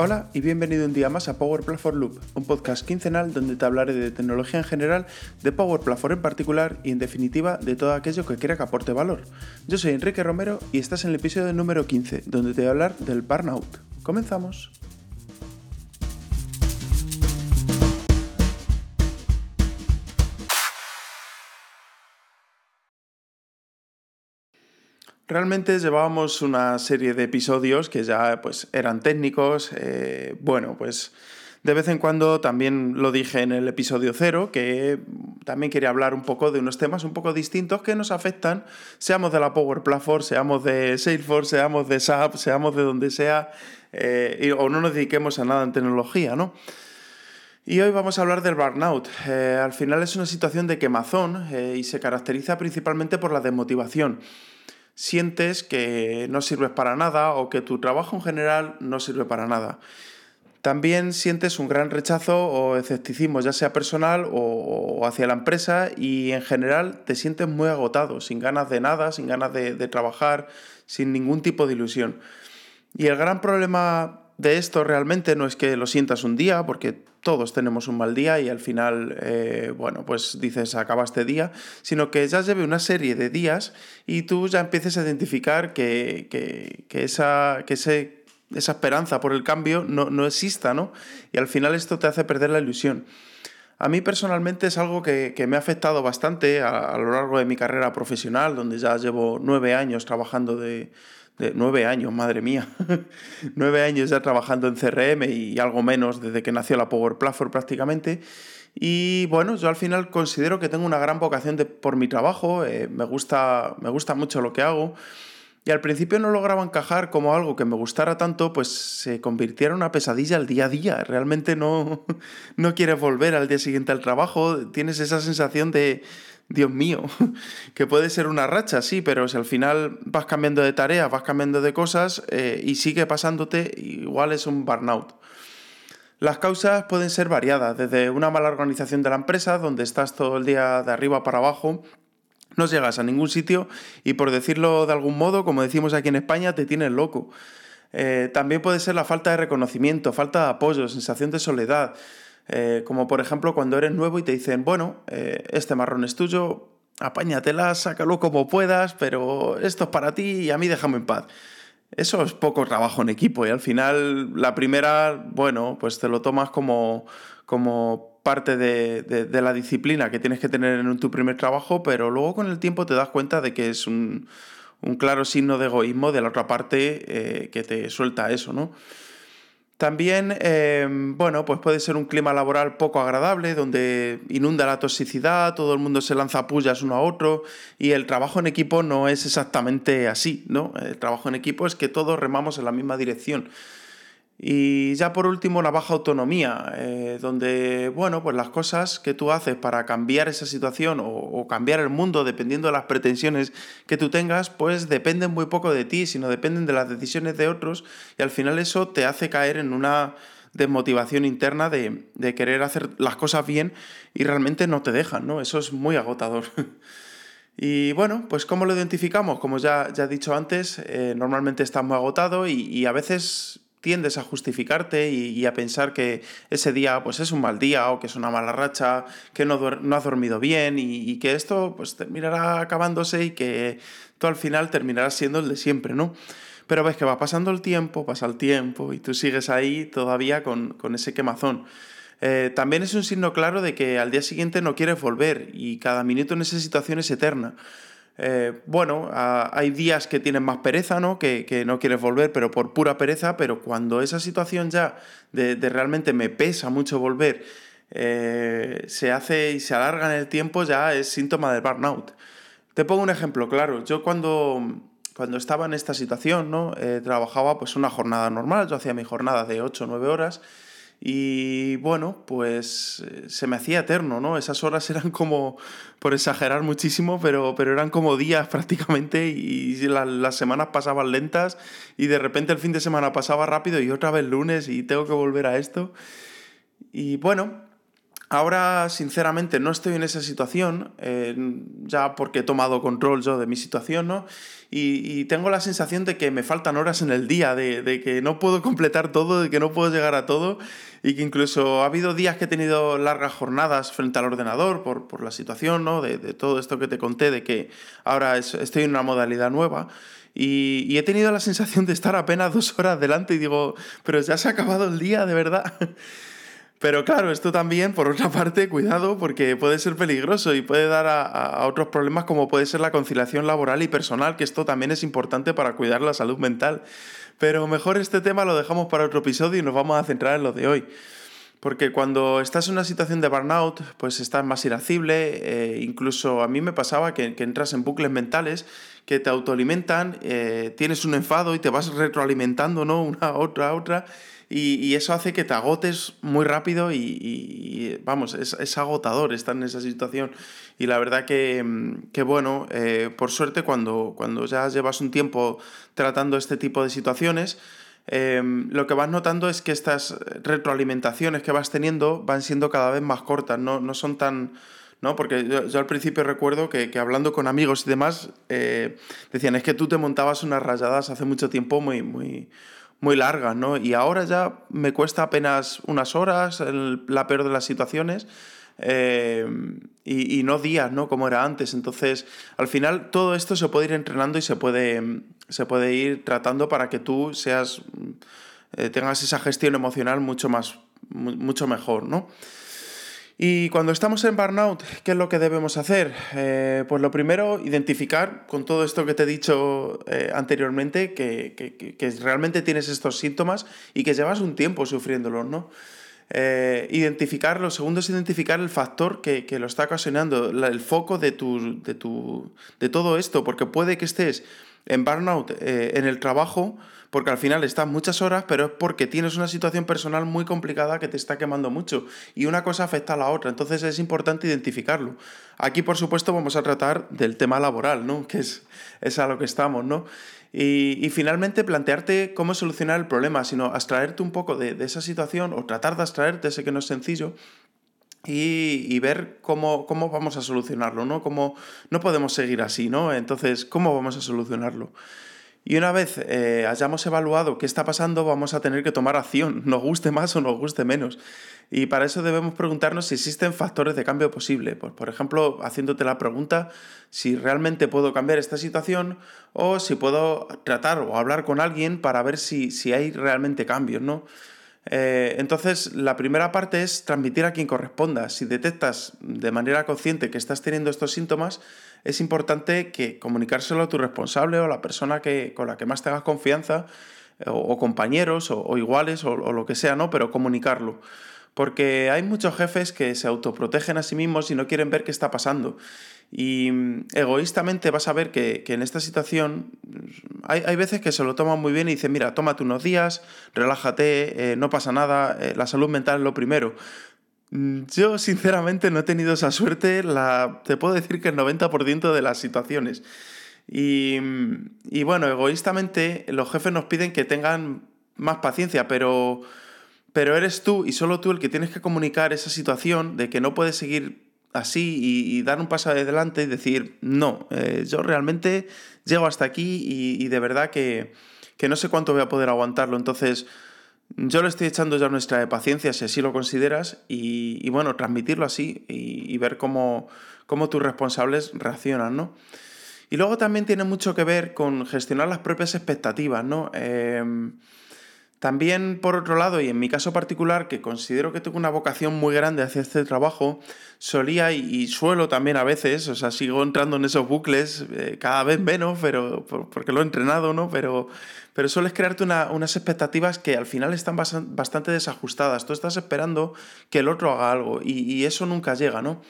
Hola y bienvenido un día más a Power Platform Loop, un podcast quincenal donde te hablaré de tecnología en general, de Power Platform en particular y en definitiva de todo aquello que quiera que aporte valor. Yo soy Enrique Romero y estás en el episodio número 15, donde te voy a hablar del burnout. Comenzamos. Realmente llevábamos una serie de episodios que ya pues, eran técnicos. Eh, bueno, pues de vez en cuando también lo dije en el episodio cero, que también quería hablar un poco de unos temas un poco distintos que nos afectan, seamos de la Power Platform, seamos de Salesforce, seamos de SAP, seamos de donde sea, eh, o no nos dediquemos a nada en tecnología, ¿no? Y hoy vamos a hablar del burnout. Eh, al final es una situación de quemazón y se caracteriza principalmente por la desmotivación sientes que no sirves para nada o que tu trabajo en general no sirve para nada. También sientes un gran rechazo o escepticismo, ya sea personal o, hacia la empresa, y en general te sientes muy agotado, sin ganas de nada, sin ganas de, de trabajar, sin ningún tipo de ilusión. Y el gran problema de esto realmente no es que lo sientas un día, porque todos tenemos un mal día y al final, eh, bueno, pues dices, acaba este día, sino que ya lleve una serie de días y tú ya empieces a identificar que, esa, que ese, esa esperanza por el cambio no, exista, ¿no? Y al final esto te hace perder la ilusión. A mí personalmente es algo que, me ha afectado bastante a, lo largo de mi carrera profesional, donde ya llevo nueve años trabajando de, de nueve años, madre mía, nueve años ya trabajando en CRM y algo menos desde que nació la Power Platform prácticamente. Y bueno, yo al final considero que tengo una gran vocación de, por mi trabajo, eh, me, gusta, me gusta mucho lo que hago. Y al principio no lograba encajar como algo que me gustara tanto, pues se convirtiera en una pesadilla al día a día. Realmente no, no quieres volver al día siguiente al trabajo, tienes esa sensación de, Dios mío, que puede ser una racha, sí, pero si al final vas cambiando de tareas, vas cambiando de cosas eh, y sigue pasándote, igual es un burnout. Las causas pueden ser variadas, desde una mala organización de la empresa, donde estás todo el día de arriba para abajo, no llegas a ningún sitio y por decirlo de algún modo, como decimos aquí en España, te tienes loco. Eh, también puede ser la falta de reconocimiento, falta de apoyo, sensación de soledad. Eh, como por ejemplo cuando eres nuevo y te dicen, bueno, eh, este marrón es tuyo, apáñatela, sácalo como puedas, pero esto es para ti y a mí déjame en paz. Eso es poco trabajo en equipo y al final la primera, bueno, pues te lo tomas como, como parte de, la disciplina que tienes que tener en tu primer trabajo, pero luego con el tiempo te das cuenta de que es un, claro signo de egoísmo de la otra parte eh, que te suelta eso, ¿no? También, em, bueno, pues puede ser un clima laboral poco agradable, donde inunda la toxicidad, todo el mundo se lanza pullas uno a otro, y el trabajo en equipo no es exactamente así, ¿no? El trabajo en equipo es que todos remamos en la misma dirección. Y ya por último, la baja autonomía, eh, donde, bueno, pues las cosas que tú haces para cambiar esa situación o, cambiar el mundo, dependiendo de las pretensiones que tú tengas, pues dependen muy poco de ti, sino dependen de las decisiones de otros, y al final eso te hace caer en una desmotivación interna de, querer hacer las cosas bien y realmente no te dejan, ¿no? Eso es muy agotador. Y bueno, pues ¿cómo lo identificamos? Como ya, ya he dicho antes, eh, normalmente estás muy agotado y a veces tiendes a justificarte y, a pensar que ese día pues es un mal día o que es una mala racha, que no, no has dormido bien y, que esto pues terminará acabándose y que tú al final terminarás siendo el de siempre, ¿no? Pero ves que va pasando el tiempo, pasa el tiempo y tú sigues ahí todavía con, ese quemazón. Eh, también es un signo claro de que al día siguiente no quieres volver y cada minuto en esa situación es eterna. Eh, bueno, hay días que tienes más pereza, ¿no? Que, no quieres volver, pero por pura pereza, pero cuando esa situación ya de, realmente me pesa mucho volver, eh, se hace y se alarga en el tiempo, ya es síntoma del burnout. Te pongo un ejemplo, claro, yo cuando, cuando estaba en esta situación, ¿no? Eh, trabajaba pues una jornada normal, yo hacía mi jornada de 8 o 9 horas, y bueno, pues eh, se me hacía eterno, ¿no? Esas horas eran como, por exagerar muchísimo, pero, pero eran como días prácticamente y las semanas pasaban lentas y de repente el fin de semana pasaba rápido y otra vez lunes y tengo que volver a esto. Y bueno, Ahora, sinceramente, no estoy en esa situación, eh, ya porque he tomado control yo de mi situación, ¿no? Y, tengo la sensación de que me faltan horas en el día, de, que no puedo completar todo, de que no puedo llegar a todo, y que incluso ha habido días que he tenido largas jornadas frente al ordenador por, por la situación, ¿no? De, todo esto que te conté, de que ahora estoy en una modalidad nueva. Y, y, he tenido la sensación de estar apenas dos horas delante y digo, pero ya se ha acabado el día, de verdad. Pero claro, esto también, por otra parte, cuidado, porque puede ser peligroso y puede dar a, otros problemas como puede ser la conciliación laboral y personal, que esto también es importante para cuidar la salud mental. Pero mejor este tema lo dejamos para otro episodio y nos vamos a centrar en lo de hoy. Porque cuando estás en una situación de burnout, pues estás más irascible, eh, incluso a mí me pasaba que, entras en bucles mentales que te autoalimentan, eh, tienes un enfado y te vas retroalimentando, ¿no? Una, otra, otra, y, eso hace que te agotes muy rápido y, vamos, es, agotador estar en esa situación. Y la verdad que, mm, bueno, eh, por suerte cuando, cuando ya llevas un tiempo tratando este tipo de situaciones, em, lo que vas notando es que estas retroalimentaciones que vas teniendo van siendo cada vez más cortas, no, no son tan... ¿no? Porque yo, al principio recuerdo que, hablando con amigos y demás, eh, decían, es que tú te montabas unas rayadas hace mucho tiempo muy, muy, muy largas, ¿no? Y ahora ya me cuesta apenas unas horas, la peor de las situaciones, eh, y, no días, ¿no? Como era antes. Entonces, al final todo esto se puede ir entrenando y se puede, se puede ir tratando para que tú seas, eh, tengas esa gestión emocional mucho más, mucho mejor, ¿no? Y cuando estamos en burnout, ¿qué es lo que debemos hacer? Eh, pues lo primero, identificar con todo esto que te he dicho eh, anteriormente, que, realmente tienes estos síntomas y que llevas un tiempo sufriéndolos, ¿no? Eh, identificar, lo segundo es identificar el factor que, lo está ocasionando, el foco de, tu, de, tu, de todo esto, porque puede que estés en burnout en el trabajo, porque al final estás muchas horas, pero es porque tienes una situación personal muy complicada que te está quemando mucho y una cosa afecta a la otra, entonces es importante identificarlo. Aquí, por supuesto, vamos a tratar del tema laboral, ¿no? Que es, es a lo que estamos, ¿no? Y, finalmente plantearte cómo solucionar el problema, sino abstraerte un poco de, esa situación o tratar de abstraerte, sé que no es sencillo, y, ver cómo, cómo, vamos a solucionarlo, ¿no? Cómo, no podemos seguir así, ¿no? Entonces, ¿cómo vamos a solucionarlo? Y una vez eh, hayamos evaluado qué está pasando, vamos a tener que tomar acción, nos guste más o nos guste menos. Y para eso debemos preguntarnos si existen factores de cambio posible. Pues, por ejemplo, haciéndote la pregunta si realmente puedo cambiar esta situación o si puedo tratar o hablar con alguien para ver si, si hay realmente cambios, ¿no? Eh, entonces, la primera parte es transmitir a quien corresponda. Si detectas de manera consciente que estás teniendo estos síntomas, es importante que comunicárselo a tu responsable o a la persona que, con la que más tengas confianza, o, compañeros, o, iguales, o, lo que sea, ¿no? Pero comunicarlo. Porque hay muchos jefes que se autoprotegen a sí mismos y no quieren ver qué está pasando. Y mm, egoístamente vas a ver que, en esta situación hay, hay, veces que se lo toman muy bien y dicen, mira, tómate unos días, relájate, eh, no pasa nada, eh, la salud mental es lo primero. Mm, yo sinceramente no he tenido esa suerte, la, te puedo decir que el 90% de las situaciones. Y, mm, y bueno, egoístamente los jefes nos piden que tengan más paciencia, pero, pero eres tú y solo tú el que tienes que comunicar esa situación de que no puedes seguir así y, dar un paso adelante y decir, no, eh, yo realmente llego hasta aquí y, de verdad que, no sé cuánto voy a poder aguantarlo. Entonces, yo le estoy echando ya nuestra paciencia, si así lo consideras, y, bueno, transmitirlo así y, ver cómo, cómo, tus responsables reaccionan, ¿no? Y luego también tiene mucho que ver con gestionar las propias expectativas, ¿no? Em, también, por otro lado, y en mi caso particular, que considero que tengo una vocación muy grande hacia este trabajo, solía y, suelo también a veces, o sea, sigo entrando en esos bucles, eh, cada vez menos, pero porque lo he entrenado, ¿no? Pero, pero sueles crearte unas expectativas que al final están bastante desajustadas. Tú estás esperando que el otro haga algo y, y eso nunca llega, ¿no?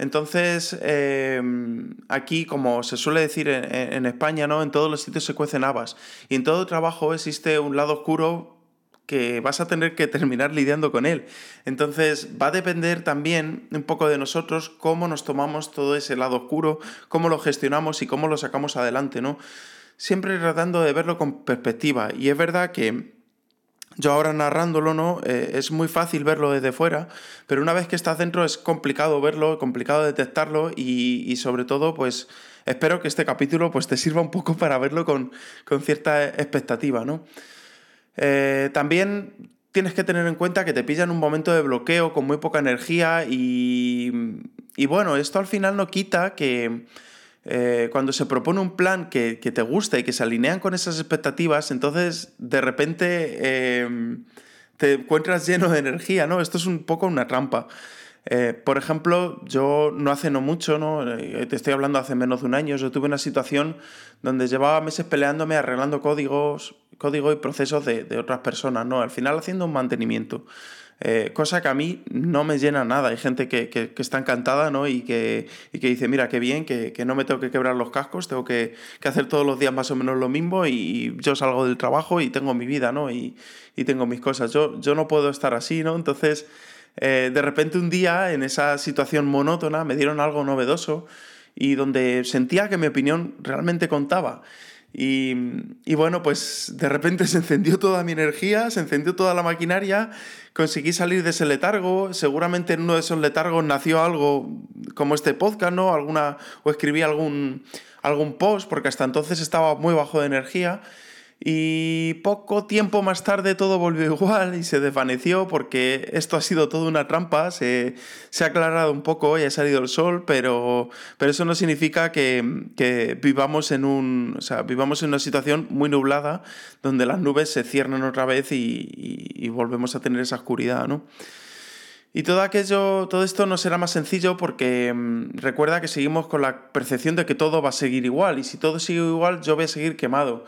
Entonces, em, aquí, como se suele decir en, España, ¿no? En todos los sitios se cuecen habas. Y en todo trabajo existe un lado oscuro que vas a tener que terminar lidiando con él. Entonces, va a depender también un poco de nosotros cómo nos tomamos todo ese lado oscuro, cómo lo gestionamos y cómo lo sacamos adelante, ¿no? Siempre tratando de verlo con perspectiva. Y es verdad que yo ahora narrándolo, ¿no? Eh, es muy fácil verlo desde fuera, pero una vez que estás dentro es complicado verlo, complicado detectarlo y, sobre todo, pues espero que este capítulo pues, te sirva un poco para verlo con, cierta expectativa, ¿no? Eh, también tienes que tener en cuenta que te pilla en un momento de bloqueo con muy poca energía y, y bueno, esto al final no quita que eh, cuando se propone un plan que, te gusta y que se alinean con esas expectativas, entonces de repente em, te encuentras lleno de energía, ¿no? Esto es un poco una trampa. Eh, por ejemplo, yo no hace no mucho, ¿no? Eh, te estoy hablando hace menos de un año, yo tuve una situación donde llevaba meses peleándome, arreglando códigos, código y procesos de, de otras personas, ¿no? Al final haciendo un mantenimiento. Eh, cosa que a mí no me llena nada. Hay gente que, está encantada ¿no? y, que, que dice, mira, qué bien, que, no me tengo que quebrar los cascos, tengo que, hacer todos los días más o menos lo mismo y, yo salgo del trabajo y tengo mi vida ¿no? y, tengo mis cosas. Yo, yo no puedo estar así, ¿no? Entonces, eh, de repente un día, en esa situación monótona, me dieron algo novedoso y donde sentía que mi opinión realmente contaba. Y, bueno, pues de repente se encendió toda mi energía, se encendió toda la maquinaria, conseguí salir de ese letargo, seguramente en uno de esos letargos nació algo como este podcast, ¿no? Alguna, o escribí algún, algún post, porque hasta entonces estaba muy bajo de energía y poco tiempo más tarde todo volvió igual y se desvaneció porque esto ha sido toda una trampa, se, ha aclarado un poco y ha salido el sol, pero, pero eso no significa que, vivamos, en un, vivamos en una situación muy nublada donde las nubes se cierran otra vez y, volvemos a tener esa oscuridad, ¿no? Y todo aquello, todo esto no será más sencillo porque mm, recuerda que seguimos con la percepción de que todo va a seguir igual y si todo sigue igual yo voy a seguir quemado.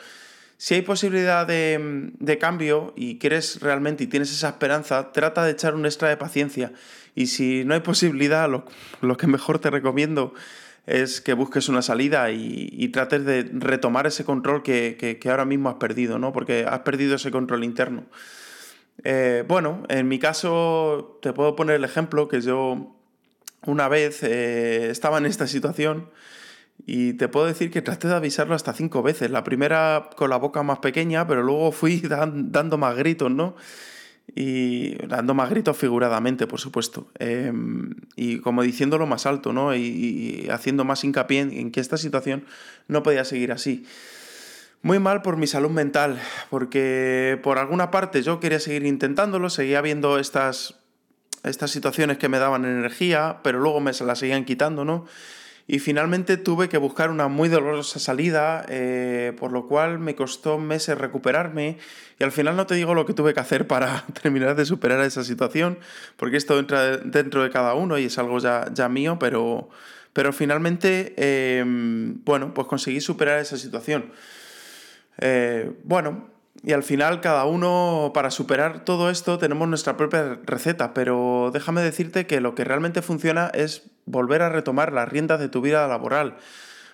Si hay posibilidad de, cambio y quieres realmente y tienes esa esperanza, trata de echar un extra de paciencia. Y si no hay posibilidad, lo, que mejor te recomiendo es que busques una salida y, trates de retomar ese control que, ahora mismo has perdido, ¿no? Porque has perdido ese control interno. Eh, bueno, en mi caso te puedo poner el ejemplo que yo una vez eh, estaba en esta situación y te puedo decir que traté de avisarlo hasta cinco veces. La primera con la boca más pequeña, pero luego fui dando más gritos, ¿no? Y dando más gritos figuradamente, por supuesto. Em, y como diciéndolo más alto, ¿no? Y, haciendo más hincapié en, que esta situación no podía seguir así. Muy mal por mi salud mental, porque por alguna parte yo quería seguir intentándolo, seguía viendo estas, estas situaciones que me daban energía, pero luego me las seguían quitando, ¿no? Y finalmente tuve que buscar una muy dolorosa salida, eh, por lo cual me costó meses recuperarme. Y al final no te digo lo que tuve que hacer para terminar de superar esa situación, porque esto entra dentro de cada uno y es algo ya, ya mío, pero, pero finalmente, em, bueno, pues conseguí superar esa situación. Eh, bueno, y al final cada uno, para superar todo esto, tenemos nuestra propia receta, pero déjame decirte que lo que realmente funciona es volver a retomar las riendas de tu vida laboral.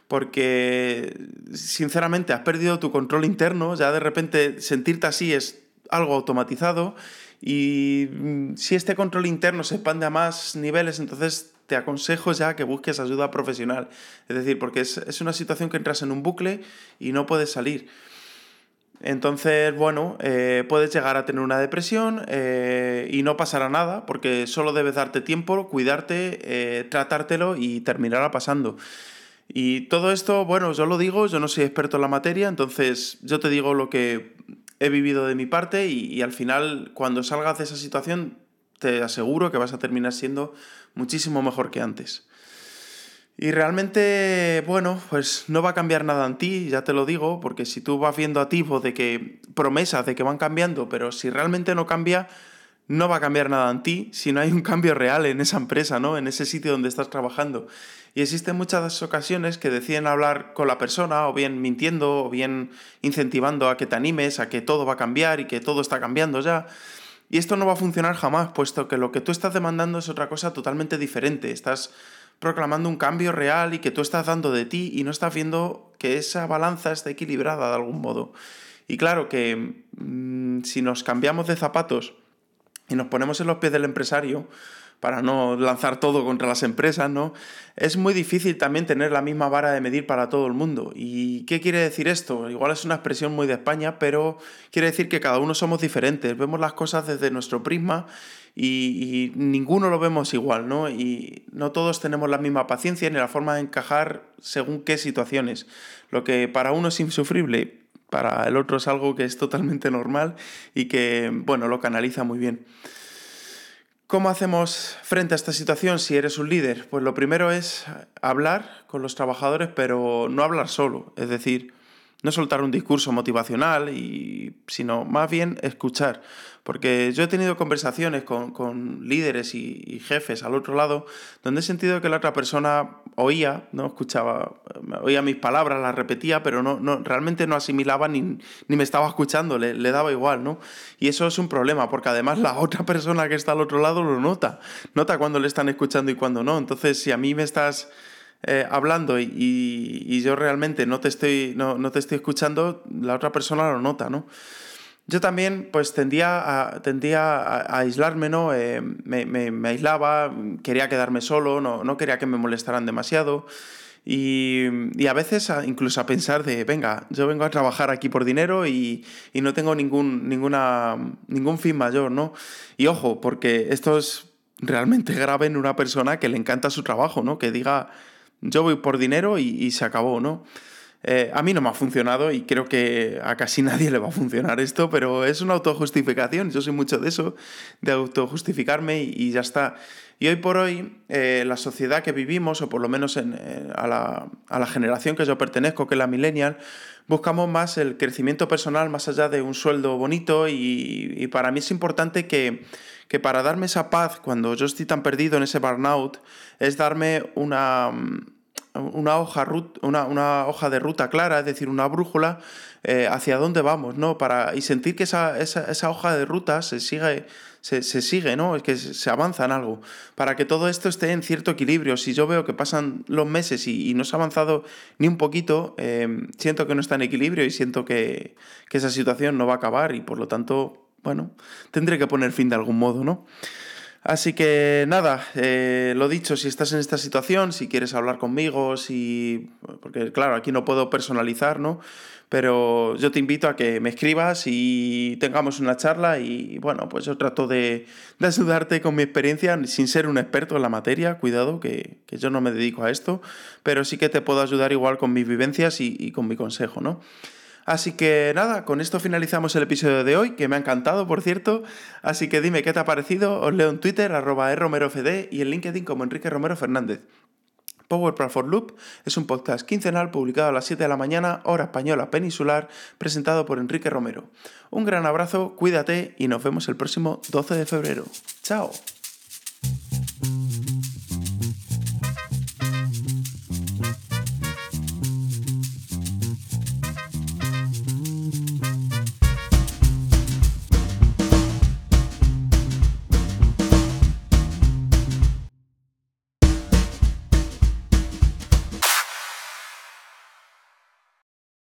Porque, sinceramente, has perdido tu control interno, ya de repente sentirte así es algo automatizado y mm, si este control interno se expande a más niveles, entonces te aconsejo ya que busques ayuda profesional. Es decir, porque es, es una situación que entras en un bucle y no puedes salir. Entonces, bueno, eh, puedes llegar a tener una depresión eh, y no pasará nada porque solo debes darte tiempo, cuidarte, eh, tratártelo y terminará pasando. Y todo esto, bueno, yo lo digo, yo no soy experto en la materia, entonces yo te digo lo que he vivido de mi parte y al final cuando salgas de esa situación te aseguro que vas a terminar siendo muchísimo mejor que antes. Y realmente, bueno, pues no va a cambiar nada en ti, ya te lo digo, porque si tú vas viendo a tipo de que promesas de que van cambiando, pero si realmente no cambia, no va a cambiar nada en ti si no hay un cambio real en esa empresa, ¿no? En ese sitio donde estás trabajando. Y existen muchas ocasiones que deciden hablar con la persona, o bien mintiendo, o bien incentivando a que te animes, a que todo va a cambiar y que todo está cambiando ya. Y esto no va a funcionar jamás, puesto que lo que tú estás demandando es otra cosa totalmente diferente. Estás proclamando un cambio real y que tú estás dando de ti y no estás viendo que esa balanza está equilibrada de algún modo. Y claro que mm, si nos cambiamos de zapatos y nos ponemos en los pies del empresario, para no lanzar todo contra las empresas, ¿no? Es muy difícil también tener la misma vara de medir para todo el mundo. ¿Y qué quiere decir esto? Igual es una expresión muy de España, pero quiere decir que cada uno somos diferentes, vemos las cosas desde nuestro prisma y, ninguno lo vemos igual, ¿no? Y no todos tenemos la misma paciencia ni la forma de encajar según qué situaciones. Lo que para uno es insufrible, para el otro es algo que es totalmente normal y que, bueno, lo canaliza muy bien. ¿Cómo hacemos frente a esta situación si eres un líder? Pues lo primero es hablar con los trabajadores, pero no hablar solo, es decir, no soltar un discurso motivacional, y, sino más bien escuchar. Porque yo he tenido conversaciones con, líderes y, jefes al otro lado donde he sentido que la otra persona oía, no escuchaba, oía mis palabras, las repetía, pero no, no realmente no asimilaba ni, ni me estaba escuchando, le, le, daba igual, ¿no? Y eso es un problema, porque además la otra persona que está al otro lado lo nota, nota cuando le están escuchando y cuando no. Entonces, si a mí me estás eh, hablando y, yo realmente no te, estoy, no, te estoy escuchando, la otra persona lo nota, ¿no? Yo también pues tendía a, tendía a, aislarme, ¿no? Eh, me, aislaba, quería quedarme solo, no, no quería que me molestaran demasiado. Y, a veces incluso a pensar de, venga, yo vengo a trabajar aquí por dinero y, y, no tengo ningún, ninguna, ningún fin mayor, ¿no? Y ojo, porque esto es realmente grave en una persona que le encanta su trabajo, ¿no? Que diga, yo voy por dinero y, se acabó, ¿no? Eh, a mí no me ha funcionado y creo que a casi nadie le va a funcionar esto, pero es una autojustificación. Yo soy mucho de eso, de autojustificarme y, ya está. Y hoy por hoy, eh, la sociedad que vivimos, o por lo menos en, eh, a, la, a, la, generación que yo pertenezco, que es la millennial, buscamos más el crecimiento personal más allá de un sueldo bonito y, y para mí es importante que que para darme esa paz cuando yo estoy tan perdido en ese burnout es darme una, una, hoja, una, una hoja de ruta clara, es decir, una brújula eh, hacia dónde vamos, ¿no? Para, y sentir que esa, esa, esa hoja de ruta se sigue, se, se, sigue, ¿no? Es que se avanza en algo. Para que todo esto esté en cierto equilibrio. Si yo veo que pasan los meses y, no se ha avanzado ni un poquito, eh, siento que no está en equilibrio y siento que, que esa situación no va a acabar y por lo tanto bueno, tendré que poner fin de algún modo, ¿no? Así que nada, eh, lo dicho, si estás en esta situación, si quieres hablar conmigo, si. Porque claro, aquí no puedo personalizar, ¿no? Pero yo te invito a que me escribas y tengamos una charla y bueno, pues yo trato de, de ayudarte con mi experiencia sin ser un experto en la materia, cuidado, que, que, yo no me dedico a esto, pero sí que te puedo ayudar igual con mis vivencias y, y con mi consejo, ¿no? Así que nada, con esto finalizamos el episodio de hoy, que me ha encantado, por cierto. Así que dime qué te ha parecido. Os leo en Twitter, arroba romerofd y en LinkedIn como Enrique Romero Fernández. Power Platform Loop es un podcast quincenal publicado a las 7 de la mañana, hora española peninsular, presentado por Enrique Romero. Un gran abrazo, cuídate y nos vemos el próximo 12 de febrero. ¡Chao!